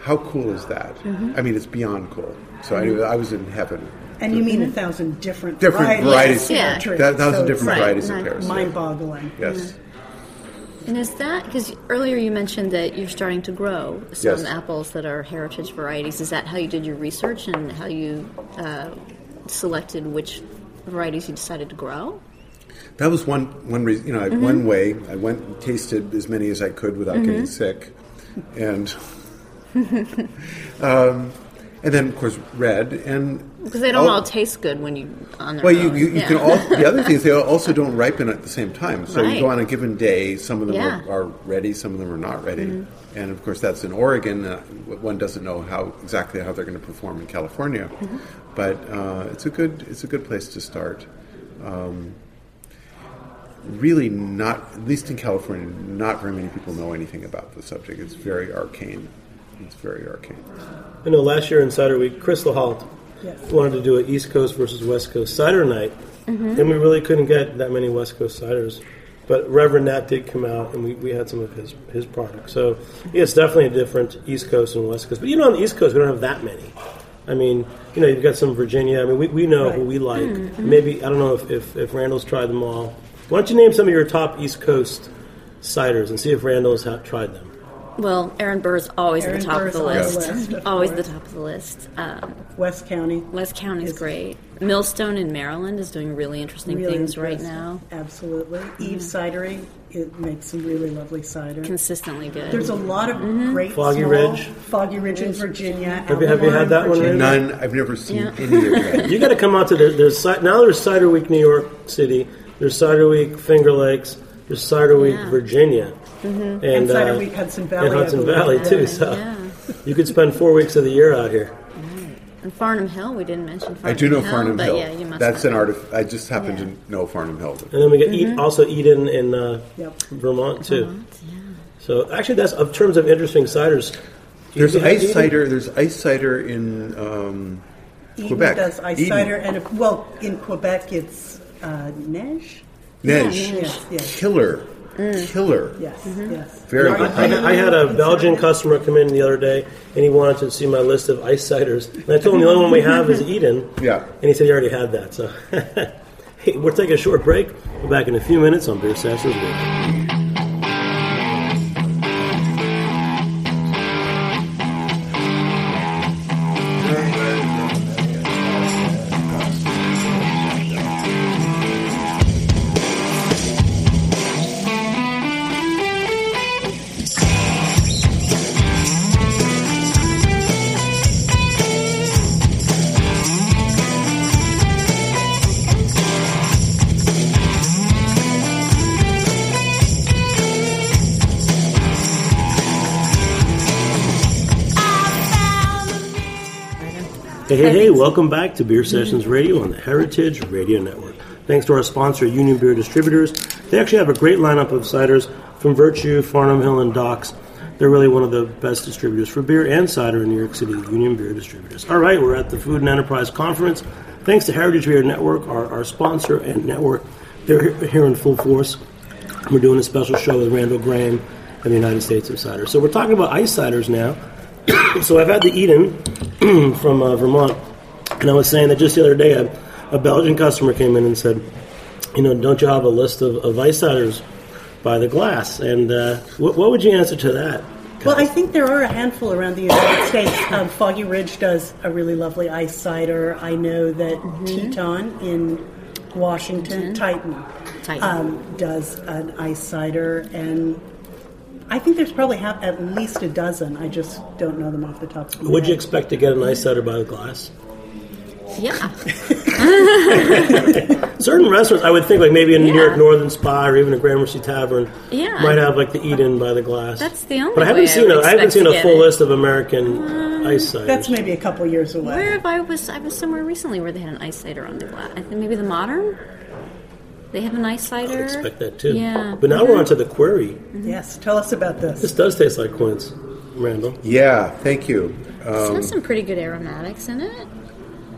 How cool is that? I mean, it's beyond cool. So I, I was in heaven. And you mean a thousand different, Different varieties, varieties. of Yeah. trees. That thousand So different Right. varieties of pears. mind-boggling. Yes. And is that because earlier you mentioned that you're starting to grow some Yes. apples that are heritage varieties? Is that how you did your research and how you uh, selected which varieties you decided to grow? That was one one reason. You know, I Mm-hmm. one way I went and tasted as many as I could without getting sick, and [laughs] [laughs] um, and then of course red and Because they don't all- all taste good when you on their Well, you, own. you, you Yeah. can all. [laughs] The other thing is they also don't ripen at the same time. So Right. you go on a given day. Some of them Yeah. Mm-hmm. are, are ready, some of them are not ready, and of course that's in Oregon. Uh, one doesn't know how exactly how they're going to perform in California, Mm-hmm. but uh, it's a good it's a good place to start. Um, really, not at least in California, not very many people know anything about the subject. It's very arcane. It's very arcane. I know last year in Cider Week, Crystal Halt Yes. wanted to do an East Coast versus West Coast cider night, mm-hmm. and we really couldn't get that many West Coast ciders. But Reverend Nat did come out, and we, we had some of his his products. So yeah, it's definitely a different East Coast and West Coast. But you know, on the East Coast, we don't have that many. I mean, you know, you've got some Virginia. I mean, we, we know who we like. Mm-hmm. Mm-hmm. Maybe I don't know if, if, if Randall's tried them all. Why don't you name some of your top East Coast ciders and see if Randall's ha- tried them? Well, Aaron Burr's always Aaron at the top Burr's of the on the list. list, of always at the top of the list. Um, West County. West County's is great. Millstone in Maryland is doing really interesting Really things right now. Absolutely. Eve Cidery, it makes some really lovely cider. Consistently good. There's a lot of Mm-hmm. great Foggy small- Ridge. Foggy Ridge in Virginia. Have you- have you had Albemarle, that one, Virginia. Randy? None. I've never seen Yeah. any of that. [laughs] You got to come out to the, there's ci- now there's Cider Week New York City, there's Cider Week Finger Lakes, there's Cider Week Yeah. Virginia, and, And Cider uh, Week Hudson Valley, and Hudson. Valley too. Yeah. So Yeah. you could spend four weeks of the year out here. And Farnum Hill, we didn't mention Farnum Hill. I do know Hill, Farnum but Hill. yeah, you must That's an it. art. I just happen Yeah. to know Farnum Hill. And then we get Mm-hmm. eat, also Eden in uh, Yep. Vermont too. Yeah. So actually, that's in terms of interesting ciders. There's ice Eden? cider. There's ice cider in um, Eden Quebec. does ice Eden. cider, and if, well, in Quebec it's uh, neige. Neige. Yes, yes, Killer. Mm. Killer. yes, yes. Very I, good. I, I had a Belgian customer come in the other day, and he wanted to see my list of ice ciders. And I told him the only one we have is Eden. Yeah. And he said he already had that. So, [laughs] hey, we're taking a short break. We're back in a few minutes on Beer Sessions Hey, hey, hey, welcome back to Beer mm-hmm. Sessions Radio on the Heritage Radio Network. Thanks to our sponsor, Union Beer Distributors. They actually have a great lineup of ciders from Virtue, Farnum Hill, and Docks. They're really one of the best distributors for beer and cider in New York City, Union Beer Distributors. All right, we're at the Food and Enterprise Conference. Thanks to Heritage Radio Network, our, our sponsor and network. They're here in full force. We're doing a special show with Randall Grahm and the United States of Cider. So we're talking about ice ciders now. [coughs] so I've had the Eden [clears throat] from uh, Vermont, and I was saying that just the other day, a, a Belgian customer came in and said, "You know, don't you have a list of, of ice ciders by the glass?" And uh, what, what would you answer to that? Well, I think there are a handful around the United [coughs] States. Um, Foggy Ridge does a really lovely ice cider. I know that Teton in Washington, Tieton, Tieton. Um, does an ice cider, and I think there's probably have at least a dozen. I just don't know them off the top of my Would you head. expect to get an ice cider by the glass? Yeah. [laughs] Certain restaurants, I would think, like maybe in New Yeah. York Northern Spy or even a Gramercy Tavern, Yeah. might have like the Eden by the glass. That's the only But I haven't way I seen would a, I haven't expect seen to a get full it. list of American um, ice ciders. That's maybe a couple years away. Where have I was? I was somewhere recently where they had an ice cider on the glass. I think maybe the modern. They have an ice cider. I expect that too. Yeah. But now we're on to the Querry. Yes, tell us about This this. does taste like quince, Randall. Yeah, thank you. It Um, has some pretty good aromatics in it.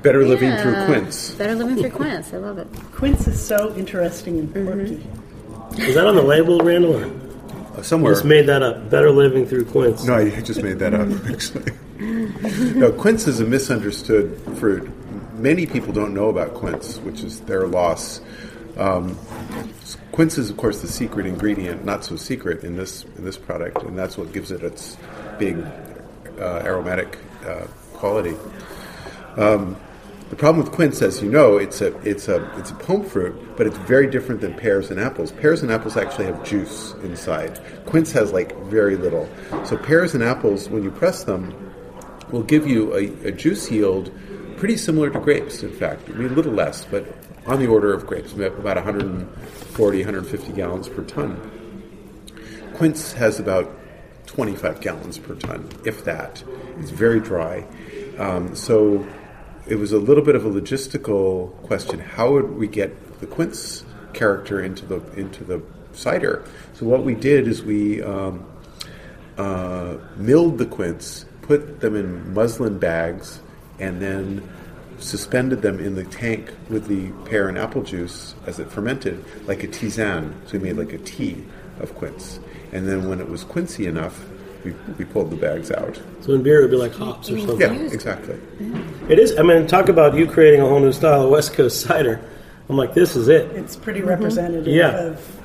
better living through quince. Better living through quince. I love it. Quince is so interesting and quirky. Is that on the label, Randall? Or Uh, Somewhere. just made that up. Better living through quince. No, I just made that up, [laughs] actually. no, quince is a misunderstood fruit. Many people don't know about quince, which is their loss. Um, quince is, of course, the secret ingredient, not so secret in this in this product, and that's what gives it its big uh, aromatic uh, quality. Um, the problem with quince, as you know, it's a it's a it's a pome fruit, but it's very different than pears and apples. Pears and apples actually have juice inside. Quince has like very little. So pears and apples, when you press them, will give you a, a juice yield pretty similar to grapes. In fact, I mean a little less, but on the order of grapes, about 140, 150 gallons per ton. Quince has about 25 gallons per ton, if that. It's very dry. Um, so it was a little bit of a logistical question. How would we get the quince character into the into the cider? So what we did is we um, uh, milled the quince, put them in muslin bags, and then suspended them in the tank with the pear and apple juice as it fermented, like a tisane. So we made like a tea of quince. And then when it was quincy enough, we, we pulled the bags out. So in beer, it would be like hops or something. Yeah, exactly. It is. I mean, talk about you creating a whole new style of West Coast cider. I'm like, this is it. It's pretty representative Yeah. of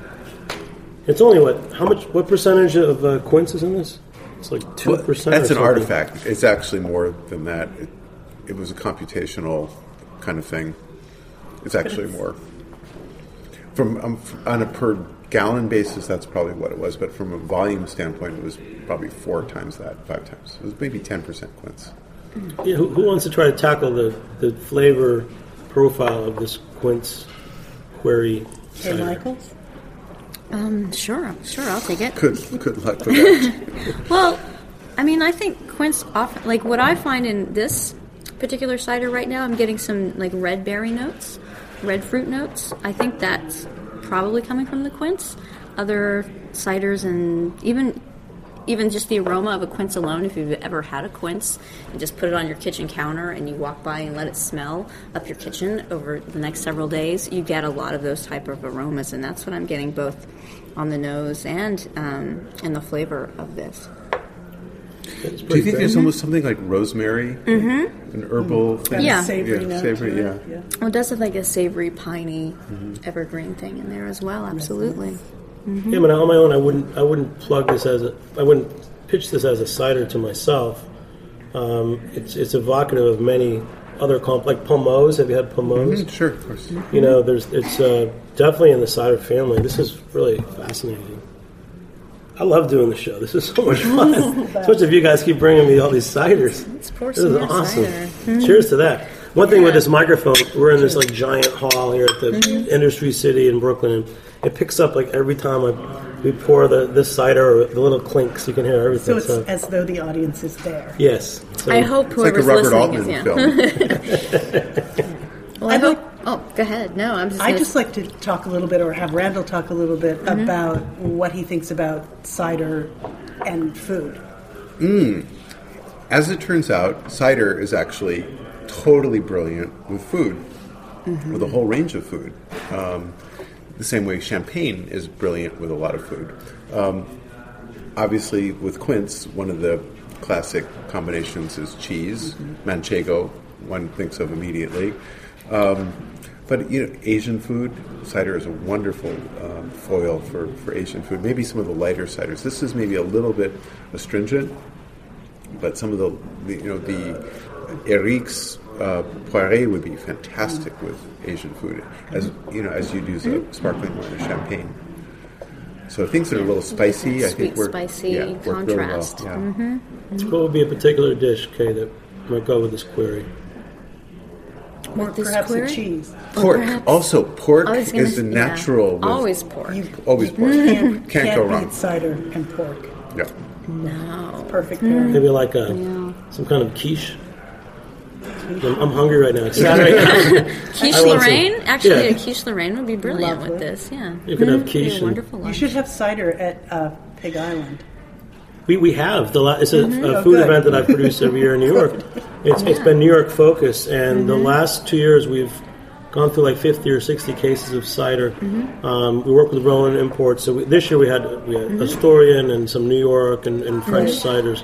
It's only what? How much? What percentage of uh, quince is in this? It's like two Well, percent. That's an artifact. It's actually more than that. It, it was a computational kind of thing. It's actually more. From um, on a per gallon basis, that's probably what it was. But from a volume standpoint, it was probably four times that, five times. It was maybe ten percent quince. Yeah, who, who wants to try to tackle the, the flavor profile of this quince Querry Hey, cider? Michaels. Um, sure, sure, I'll take it. Good, good luck with that. [laughs] Well, I mean, I think quince often, like what I find in this particular cider right now, I'm getting some like red berry notes, red fruit notes. I think that's probably coming from the quince. Other ciders and even even just the aroma of a quince alone, if you've ever had a quince and just put it on your kitchen counter and you walk by and let it smell up your kitchen over the next several days, you get a lot of those type of aromas, and that's what I'm getting both on the nose and um, in the flavor of this. Do you think there's almost something like rosemary, mm-hmm. an herbal thing? Yeah. Savory yeah, note savory, yeah. it, yeah. Well, it does have like a savory, piney, evergreen thing in there as well. Absolutely. Yeah, but on my own, I wouldn't. I wouldn't plug this as a. I wouldn't pitch this as a cider to myself. Um, it's it's evocative of many other comp like pommeaus. Have you had pommeaus? Mm, Sure, of course. You know, there's it's uh, definitely in the cider family. This is really fascinating. I love doing the show. This is so much fun. [laughs] Especially if you guys keep bringing me all these ciders. Let's pour This is more awesome. cider. Mm-hmm. Cheers to that. One thing with this microphone, we're in this like giant hall here at the mm-hmm. Industry City in Brooklyn, and it picks up like every time I, we pour the this cider or the little clinks. You can hear everything. So everything. it's as though the audience is there. yes. So, I hope It's like a Robert listening Altman is yeah. film. Well, [laughs] I I'd hope. Like- go ahead. No, I'm just. I'd just like to talk a little bit, or have Randall talk a little bit Mm-hmm. about what he thinks about cider and food. As it turns out, cider is actually totally brilliant with food, with a whole range of food. Um, the same way champagne is brilliant with a lot of food. Um, obviously, with quince, one of the classic combinations is cheese, manchego. One thinks of immediately. Um, but you know, Asian food, cider is a wonderful um, foil for, for Asian food. Maybe some of the lighter ciders. This is maybe a little bit astringent, but some of the, the you know the Eric's uh, Poiré would be fantastic with Asian food, as you know as you'd use a sparkling wine or champagne. So things that are a little spicy, I think Sweet, work, spicy yeah, work really well. contrast. Yeah. Mm-hmm. what would be a particular dish, Kay, that might go with this Querry? Or With this perhaps Querry? a cheese. Pork. perhaps- Also, pork I was gonna is the s- yeah. natural. with- Always pork. You always pork. can't, Can't can't go beat wrong. cider and pork. Yeah. no. Perfect pairing. Maybe like a Yeah. some kind of quiche. I'm, I'm hungry right now. It's Saturday. [laughs] [laughs] Quiche I some- Lorraine? Actually, yeah. a quiche Lorraine would be brilliant Lovely. with this. Yeah. You could have Mhm. quiche Be a and- wonderful You should have cider at uh, Pig Island. We, we have the la- it's a, mm-hmm. a Oh, food good. event that I produce every year in New [laughs] York. It's, it's been New York focused, and the mm-hmm. last two years we've gone through like fifty or sixty cases of cider. Mm-hmm. Um, we work with Rowan Imports, so we, this year we had we had Asturian and some New York and, and French ciders.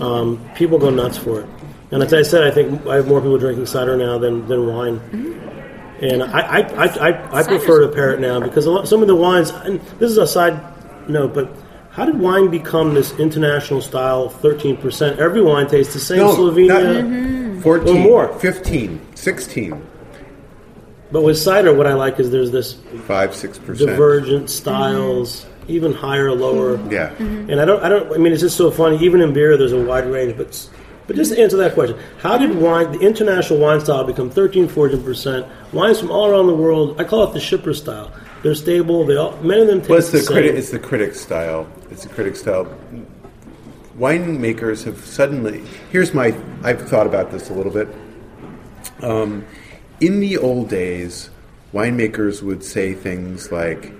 Um, people go nuts for it, and as I said, I think I have more people drinking cider now than, than wine. And I, I, I, I, I prefer to pair it now because a lot, some of the wines, and this is a side note, but how did wine become this international style 13%? Every wine tastes the same. No, Slovenia. not 14, Or more. 15, 16, But with cider, what I like is there's this 5, 6%. divergent styles, even higher, lower. Yeah. Mm-hmm. And I don't, I don't. I mean, it's just so funny. Even in beer, there's a wide range. But, but just to answer that question, how did wine, the international wine style, become 13, 14 percent? Wines from all around the world. I call it the shipper style. They're stable. They all, many of them taste Well, it's the, the same. critic, it's the critic style. It's the critic style. Winemakers have suddenly. Here's my. I've thought about this a little bit. Um, in the old days, winemakers would say things like,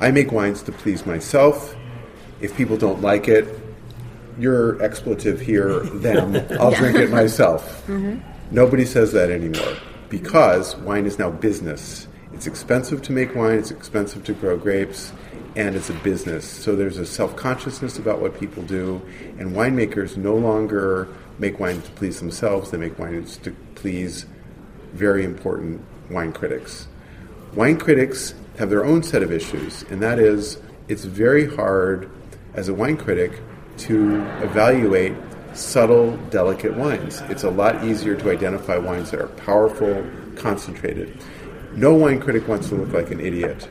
"I make wines to please myself. If people don't like it, your expletive here, them. [laughs] I'll drink it myself." Nobody says that anymore because wine is now business. It's expensive to make wine, it's expensive to grow grapes, and it's a business. So there's a self consciousness about what people do, and winemakers no longer make wine to please themselves, they make wine to please very important wine critics. Wine critics have their own set of issues, and that is it's very hard as a wine critic to evaluate subtle, delicate wines. It's a lot easier to identify wines that are powerful, concentrated. No wine critic wants to look like an idiot,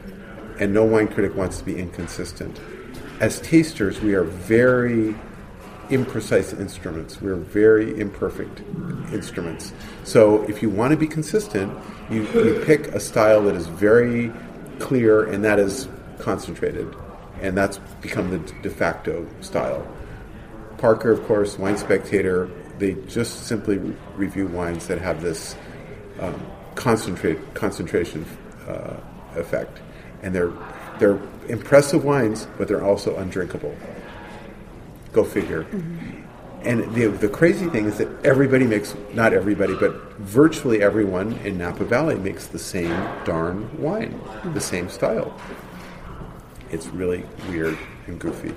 and no wine critic wants to be inconsistent. As tasters, we are very imprecise instruments. We're very imperfect instruments. So if you want to be consistent, you, you pick a style that is very clear and that is concentrated. And that's become the de facto style. Parker, of course, Wine Spectator, they just simply re- review wines that have this um, concentrate concentration uh, effect, and they're they're impressive wines, but they're also undrinkable. Go figure. And the, the crazy thing is that everybody makes, not everybody, but virtually everyone in Napa Valley makes the same darn wine, the same style. It's really weird and goofy.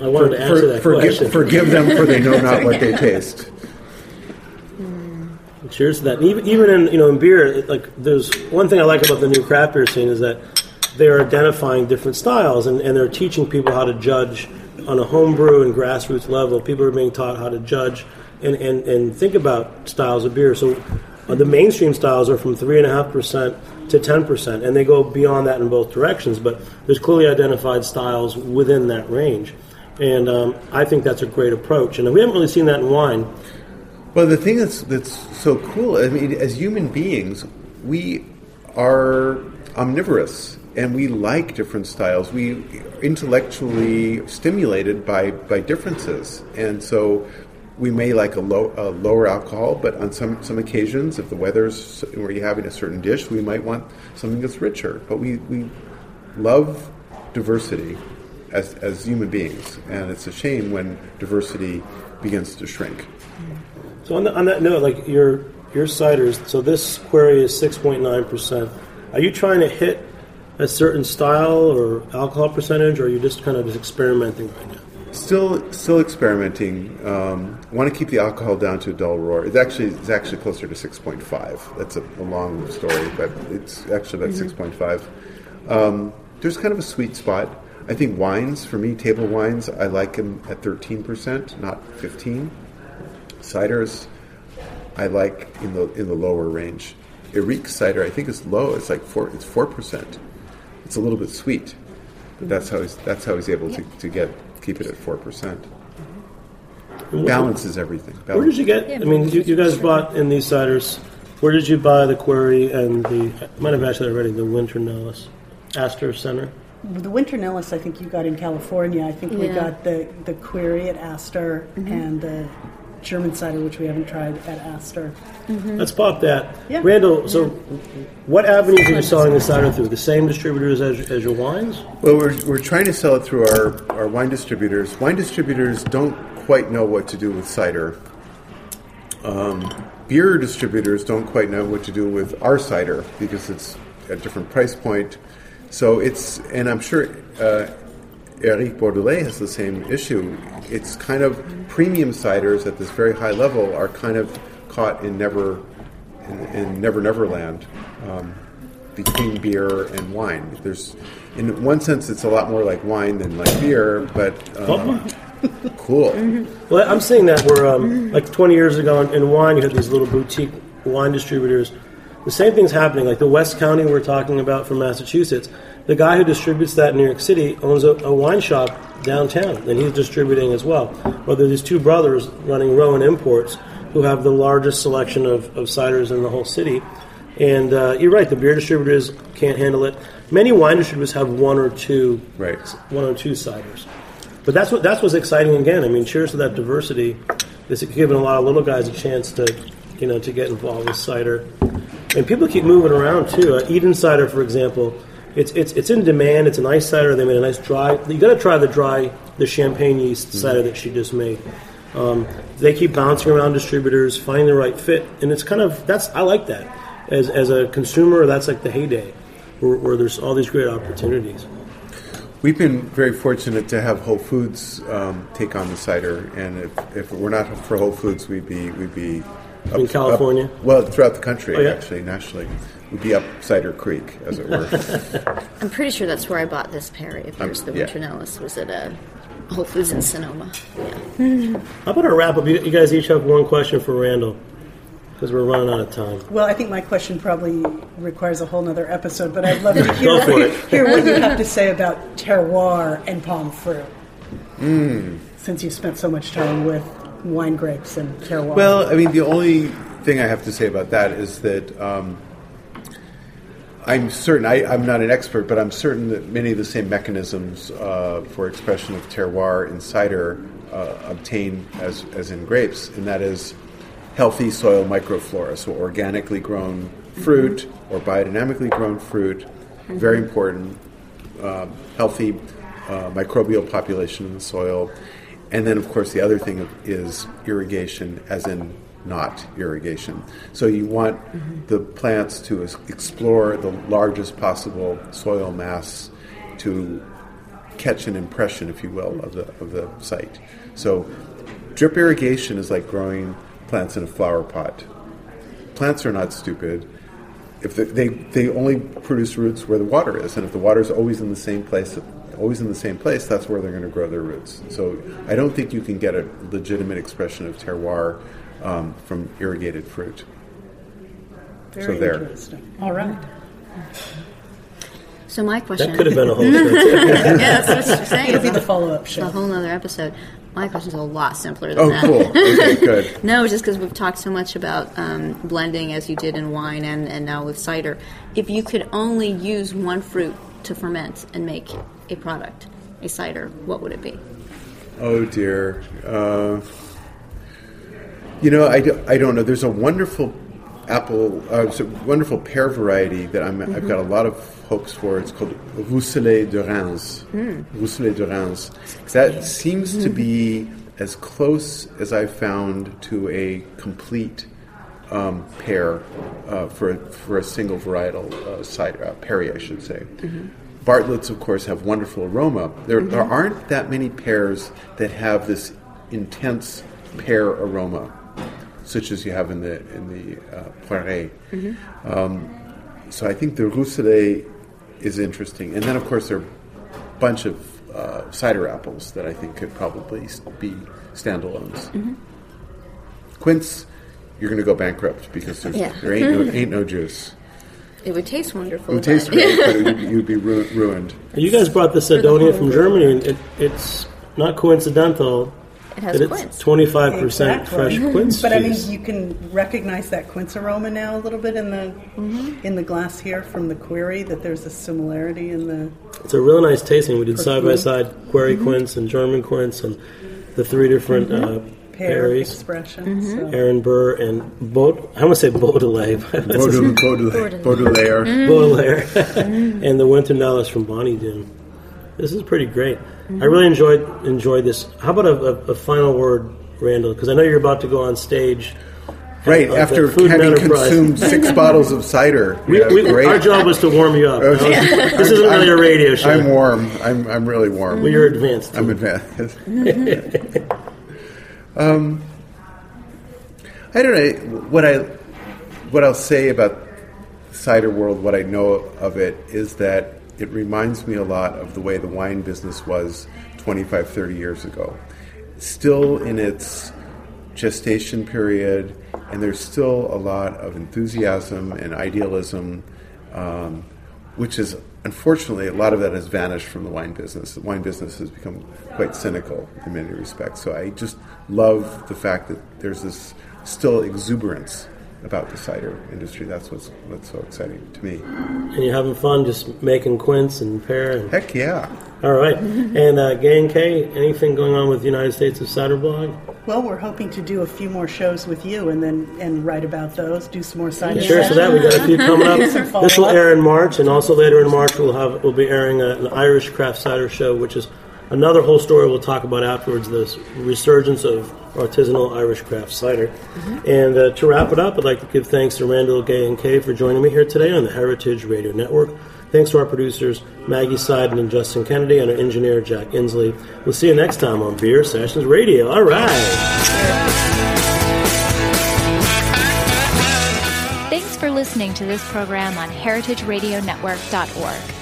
I wanted to answer that forgive, question. forgive them for they know [laughs] not what they taste. Cheers to that. Even even in you know in beer, like there's one thing I like about the new craft beer scene is that they're identifying different styles and, and they're teaching people how to judge on a homebrew and grassroots level. People are being taught how to judge and, and, and think about styles of beer. So uh, the mainstream styles are from three and a half percent to ten percent, and they go beyond that in both directions. But there's clearly identified styles within that range, and um, I think that's a great approach. And we haven't really seen that in wine. Well, the thing that's that's so cool. I mean, as human beings, we are omnivorous, and we like different styles. We are intellectually stimulated by by differences, and so we may like a, low, a lower alcohol, but on some some occasions, if the weather's where you're having a certain dish, we might want something that's richer. But we we love diversity as as human beings, and it's a shame when diversity begins to shrink. Mm. So on, the, on that note, like your your ciders, so this Querry is six point nine percent. Are you trying to hit a certain style or alcohol percentage, or are you just kind of just experimenting right now? Still, still experimenting. Um, want to keep the alcohol down to a dull roar. It's actually it's actually closer to six point five. That's a, a long story, but it's actually about point five. Um, there's kind of a sweet spot. I think wines for me, table wines, I like them at thirteen percent, not fifteen. Ciders, I like in the in the lower range. Erique cider, I think is low. It's like four. It's four percent. It's a little bit sweet, but that's how he's that's how he's able to, to get keep it at four percent. Balances everything. Where did you get? I mean, you, you guys bought in these ciders. Where did you buy the Querry and the? I might have actually already the Winter Nelis, Astor Center. The Winter Nelis, I think you got in California. I think we got the, the Querry at Astor mm-hmm. and the German cider, which we haven't tried at Astor. Let's pop that. Yeah. Randall, so what avenues are you selling the cider through? The same distributors as, as your wines? Well, we're, we're trying to sell it through our, our wine distributors. Wine distributors don't quite know what to do with cider. Um, beer distributors don't quite know what to do with our cider because it's a different price point. So it's, and I'm sure uh, Eric Bordelet has the same issue. It's kind of premium ciders at this very high level are kind of caught in never, in, in never never land. Um, between beer and wine. There's, in one sense, it's a lot more like wine than like beer, but um, cool. Well, I'm saying that where, um, like 20 years ago in, in wine, you had these little boutique wine distributors. The same thing's happening. Like the West County we're talking about from Massachusetts, the guy who distributes that in New York City owns a, a wine shop downtown, and he's distributing as well. Well, there's these two brothers running Rowan Imports who have the largest selection of, of ciders in the whole city. And uh, you're right, the beer distributors can't handle it. Many wine distributors have one or two, Right. one or two ciders. But that's what that's what's exciting again. I mean, cheers to that diversity. It's giving a lot of little guys a chance to, you know, to get involved with cider. And people keep moving around too. Uh, Eden cider, for example, it's it's it's in demand. It's a nice cider. They made a nice dry. You got to try the dry, the champagne yeast cider that she just made. Um, they keep bouncing around distributors, finding the right fit, and it's kind of that's I like that. As as a consumer, that's like the heyday, where, where there's all these great opportunities. We've been very fortunate to have Whole Foods um, take on the cider, and if, if it were not for Whole Foods, we'd be we'd be up, In California? up- well, throughout the country, Oh, yeah? actually, nationally, we'd be up Cider Creek, as it were. [laughs] I'm pretty sure that's where I bought this Perry of yours, the Um, yeah. Winter Nelis, was at a Whole Foods in Sonoma. Yeah. How about a wrap up? You, you guys each have one question for Randall because we're running out of time. Well, I think my question probably requires a whole other episode, but I'd love to [laughs] hear, Go [laughs] hear what you have to say about terroir and pome fruit. Since you spent so much time with wine grapes and terroir. Well, I mean, the only thing I have to say about that is that um, I'm certain, I, I'm not an expert, but I'm certain that many of the same mechanisms uh, for expression of terroir in cider uh, obtain as, as in grapes, and that is healthy soil microflora, so organically grown fruit or biodynamically grown fruit, very important, um, healthy uh, microbial population in the soil. And then, of course, the other thing is irrigation, as in not irrigation. So you want mm-hmm. the plants to explore the largest possible soil mass to catch an impression, if you will, of the of the site. So drip irrigation is like growing plants in a flower pot. Plants are not stupid. If they, they, they only produce roots where the water is, and if the water is always in the same place, always in the same place, that's where they're going to grow their roots. So I don't think you can get a legitimate expression of terroir um, from irrigated fruit. Very so there. interesting. All right. So my question. That could have been a whole. [laughs] yeah, that's what you're saying. It'll be the follow-up show. A whole other episode. My question's a lot simpler than oh, that. Oh, cool. Okay, good. [laughs] no, just because we've talked so much about um, blending, as you did in wine and, and now with cider. If you could only use one fruit to ferment and make a product, a cider, what would it be? Oh dear. Uh, you know, I, do, I don't know. There's a wonderful apple, uh, it's a wonderful pear variety that i have mm-hmm. got a lot of hopes for. It's called Rousselet de Reims. Mm. Rousselet de Reims. That seems to be as close as I've found to a complete um, pear uh, for, a, for a single varietal uh, cider, uh, perry, I should say. Mm-hmm. Bartlett's, of course, have wonderful aroma. There, mm-hmm. there aren't that many pears that have this intense pear aroma such as you have in the in the uh, Poiré. Mm-hmm. Um, so I think the Rousselet is interesting, and then of course there are a bunch of uh, cider apples that I think could probably be standalones. Mm-hmm. Quince, you're going to go bankrupt because yeah. there ain't no, [laughs] ain't no juice. It would taste wonderful. It would taste great, but it [laughs] would, you'd be ru- ruined. You guys brought the Cydonia from Germany, and it, it's not coincidental it has quince. Twenty five percent fresh quince. [laughs] But I mean, you can recognize that quince aroma now a little bit in the mm-hmm. in the glass here from the Querry. That there's a similarity in the. It's a really nice tasting. We did side by side Querry mm-hmm. quince and German quince and the three different. Mm-hmm. Uh, Pear expression. Mm-hmm. So. Aaron Burr and Baud- I want to say Beaudelet. Baudelaire. Baudelaire. Baudelaire. Baudelaire. Mm-hmm. [laughs] and the Winter Nelis from Bonny Doon. This is pretty great. Mm-hmm. I really enjoyed enjoyed this. How about a, a, a final word, Randall? Because I know you're about to go on stage. Right after having consumed six [laughs] bottles of cider, we, we, our job was to warm you up. [laughs] this isn't really a radio show. I'm warm. I'm, I'm really warm. Well, you're advanced. I'm advanced. [laughs] um, I don't know what I what I'll say about cider world. What I know of it is that it reminds me a lot of the way the wine business was 25, 30 years ago. Still in its gestation period, and there's still a lot of enthusiasm and idealism, um, which is unfortunately a lot of that has vanished from the wine business. The wine business has become quite cynical in many respects. So I just love the fact that there's this still exuberance about the cider industry. That's what's what's so exciting to me. And you're having fun just making quince and pear. And... Heck yeah! All right. and uh, Gay and Kay, anything going on with the United States of Cider Blog? Well, we're hoping to do a few more shows with you, and then and write about those. Do some more cider. Yeah. Sure. So that we got a few coming up. [laughs] this will air in March, and also later in March we'll have we'll be airing a, an Irish craft cider show, which is another whole story we'll talk about afterwards. This resurgence of artisanal Irish craft cider. Mm-hmm. And uh, to wrap it up, I'd like to give thanks to Randall Gay and Kay for joining me here today on the Heritage Radio Network. Thanks to our producers, Maggie Seiden and Justin Kennedy, and our engineer, Jack Insley. We'll see you next time on Beer Sessions Radio. All right. Thanks for listening to this program on heritageradionetwork.org.